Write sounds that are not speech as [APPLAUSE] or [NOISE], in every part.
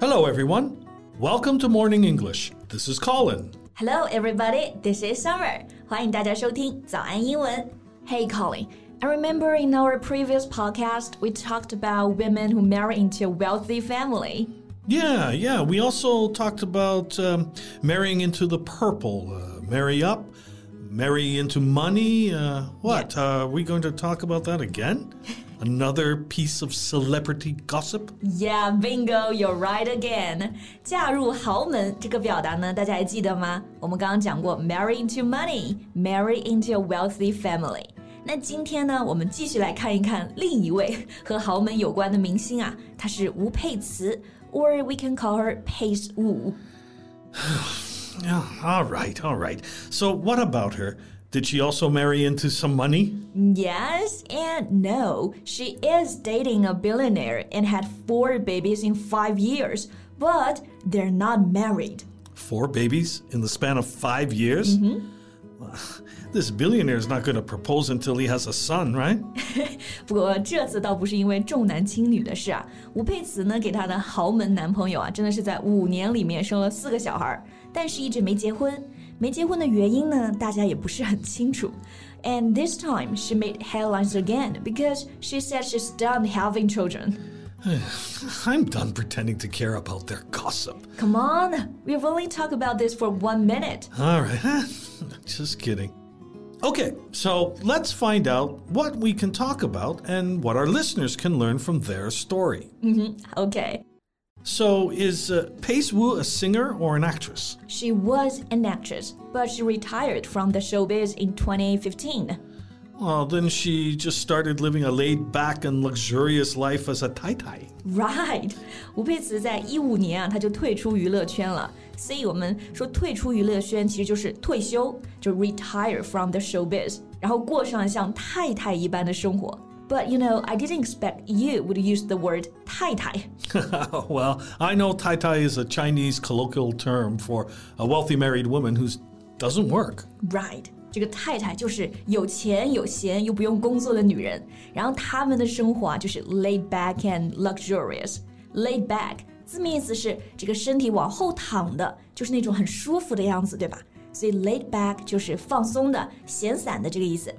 Hello, everyone. Welcome to Morning English. This is Colin. Hello, everybody. This is Summer. 欢迎大家收听早安英文。Hey, Colin. I remember in our previous podcast we talked about women who marry into a wealthy family. Yeah, yeah. We also talked about um, marrying into the purple. Uh, marry up, marry into money. Uh, what? Uh, are we going to talk about that again? [LAUGHS] Another piece of celebrity gossip? Yeah, bingo, you're right again. 嫁入豪门这个表达呢，大家还记得吗？我们刚刚讲过，marry into money, marry into a wealthy family。那今天呢，我们继续来看一看另一位和豪门有关的明星啊，她是吴佩慈，or we can call her Pace Wu。 [SIGHS] [SIGHS] [SIGHS] Yeah, all right, all right. So, what about her? Did she also marry into some money? Yes and no. She is dating a billionaire and had four babies in five years, but they're not married. Four babies in the span of five years? Mm-hmm. This billionaire is not going to propose until he has a son, right? [LAUGHS] 不过这次倒不是因为重男轻女的事啊，吴佩慈呢给她的豪门男朋友啊，真的是在五年里面生了四个小孩，但是一直没结婚。没结婚的原因呢，大家也不是很清楚。And this time she made headlines again because she said she's done having children. [SIGHS] I'm done pretending to care about their gossip. Come on, we've only talked about this for one minute. All right, [LAUGHS] just kidding. Okay, so let's find out what we can talk about and what our listeners can learn from their story. Okay. So, is uh, Pace Wu a singer or an actress? She was an actress, but she retired from the showbiz in 2015. Well, then she just started living a laid back and luxurious life as a Tai Tai. Right，[LAUGHS] 吴佩慈在一五年啊，她就退出娱乐圈了。所以我们说退出娱乐圈其实就是退休，就 retire from the showbiz，然后过上像太太一般的生活。But you know, I didn't expect you would use the word 太太。 [LAUGHS] well, I know Tai Tai is a Chinese colloquial term for a wealthy married woman who doesn't work. Right， 这个太太就是有钱有闲又不用工作的女人，然后他们的生活啊就是 laid back and luxurious。laid back 字面意思是这个身体往后躺的，就是那种很舒服的样子，对吧？所以 laid back 就是放松的、闲散的这个意思。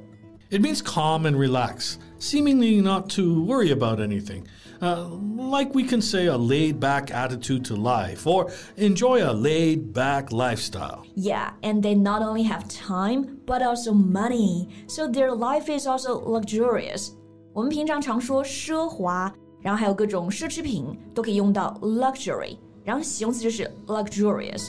It means calm and relax, seemingly not to worry about anything. Uh, like we can say a laid back attitude to life or enjoy a laid back lifestyle. Yeah, and they not only have time but also money, so their life is also luxurious. 我们平常常说奢华，然后还有各种奢侈品都可以用到 luxury，然后形容词就是 luxurious。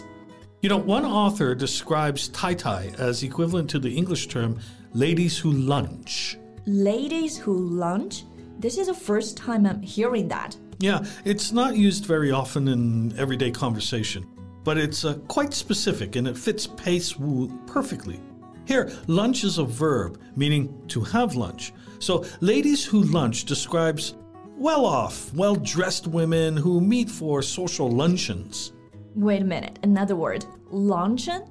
You know, one author describes Tai Tai as equivalent to the English term ladies who lunch. Ladies who lunch? This is the first time I'm hearing that. Yeah, it's not used very often in everyday conversation, but it's uh, quite specific and it fits Pace Wu perfectly. Here, lunch is a verb meaning to have lunch. So, ladies who lunch describes well off, well dressed women who meet for social luncheons. Wait a minute, another word. Luncheon?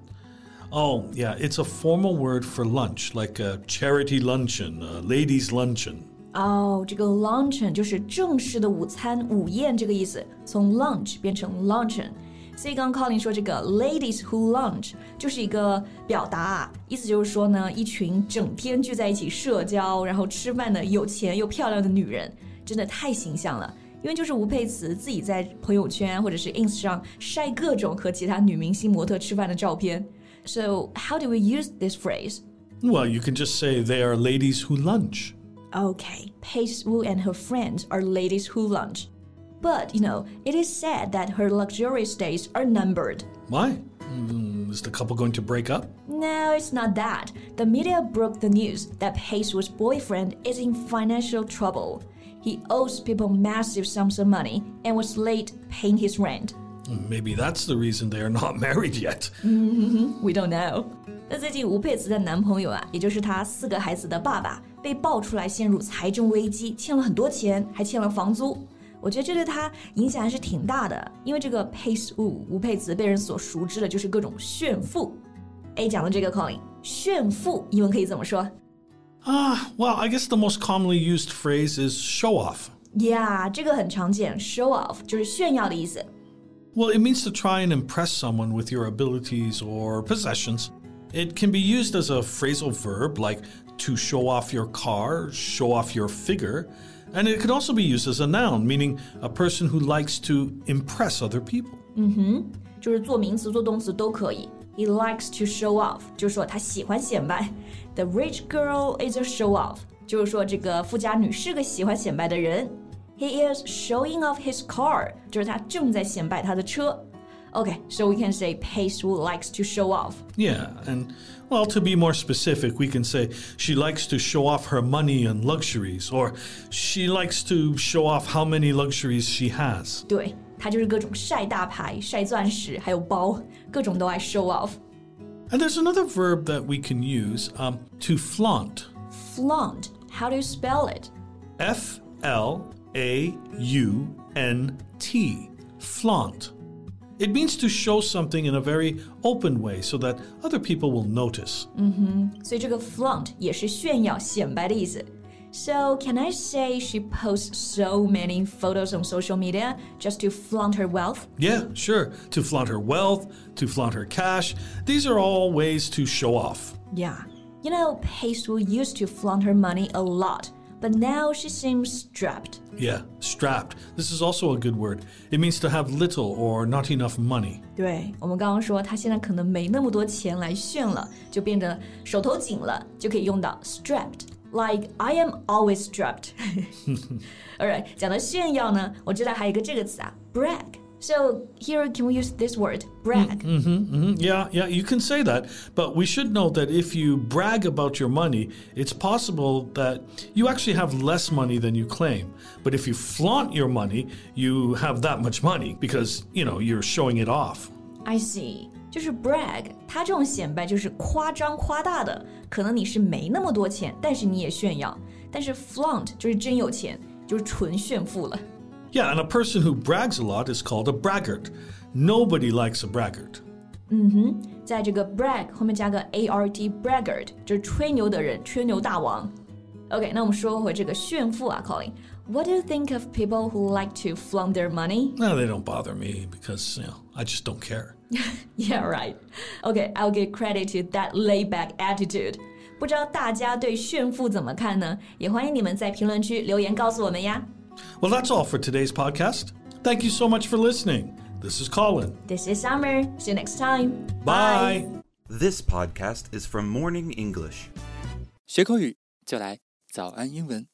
Oh, yeah, it's a formal word for lunch, like a charity luncheon, a ladies' luncheon. 哦，这个 luncheon 就是正式的午餐、午宴这个意思，从 lunch 变成 luncheon。所以刚刚 Colin 说这个 ladies who lunch 就是一个表达啊，意思就是说呢，一群整天聚在一起社交，然后吃饭的有钱又漂亮的女人，真的太形象了。因为就是吴佩慈自己在朋友圈或者是 ins 上晒各种和其他女明星模特吃饭的照片。 So how do we use this phrase? Well, you can just say they are ladies who lunch. Okay, Pace Wu and her friends are ladies who lunch. But, you know, it is said that her luxurious days are numbered. Why? Mm, is the couple going to break up? No, it's not that. The media broke the news that Wu's boyfriend is in financial trouble. He owes people massive sums of money and was late paying his rent. Maybe that's the reason they are not [LAUGHS] married yet. [LAUGHS] We don't know. 那最近吴佩慈的男朋友啊，也就是她四个孩子的爸爸，被爆出来陷入财政危机，欠了很多钱，还欠了房租。我觉得这对她影响还是挺大的，因为这个佩斯吴吴佩慈被人所熟知的就是各种炫富。A 讲的这个 Colin 炫富，英文可以怎么说？Ah, well, I guess the most commonly used phrase is show off. Yeah，这个很常见，show off 就是炫耀的意思。Well, it means to try and impress someone with your abilities or possessions. It can be used as a phrasal verb like to show off your car, show off your figure, and it could also be used as a noun, meaning a person who likes to impress other people. 就是做名词、做动词都可以。He likes to show off，就是说他喜欢显摆。The rich girl is a show off，就是说这个富家女是个喜欢显摆的人。 He is showing off his car，就是他正在显摆他的车。Okay，so we can say Pace who likes to show off。 Yeah, and well, to be more specific, we can say she likes to show off her money and luxuries, or she likes to show off how many luxuries she has. 对，他就是各种晒大牌、晒钻石，还有包，各种都爱 show off。 And there's another verb that we can use um, to flaunt. Flaunt，how do you spell it？ F L A U N T. Flaunt. It means to show something in a very open way so that other people will notice. 所以这个 flaunt 也是炫耀、显摆的意思。So can I say she posts so many photos on social media just to flaunt her wealth? Yeah, sure. To flaunt her wealth, to flaunt her cash. These are all ways to show off. Yeah. You know, Pastewell used to flaunt her money a lot, but now she seems strapped. Yeah, strapped. This is also a good word. It means to have little or not enough money. 对我们刚刚说，她现在可能没那么多钱来炫了，就变得手头紧了，就可以用到 strapped。Like I am always strapped. [LAUGHS] [LAUGHS] Alright，讲到炫耀呢，我知道还有一个这个词啊，brag。 So here can we use this word, brag? Mhm, Yeah, yeah, you can say that. But we should know that if you brag about your money, it's possible that you actually have less money than you claim. But if you flaunt your money, you have that much money because, you know, you're showing it off. I see，就是 brag，它这种显摆就是夸张夸大的，可能你是没那么多钱，但是你也炫耀。但是 flaunt 就是真有钱，就是纯炫富了。 Yeah, and a person who brags a lot is called a braggart. Nobody likes a braggart. 在这个 brag 后面加个 art，braggart 就是吹牛的人，吹牛大王。OK，那我们说回这个炫富啊，Colin。What do you think of people who like to flaunt their money? No, they don't bother me because, you know, I just don't care. [LAUGHS] Yeah, right. Okay, I'll give credit to that laid-back attitude. 不知道大家对炫富怎么看呢？也欢迎你们在评论区留言告诉我们呀。 Well, that's all for today's podcast. Thank you so much for listening. This is Colin. This is Summer. See you next time. Bye. This podcast is from Morning English. 学口语就来早安英文。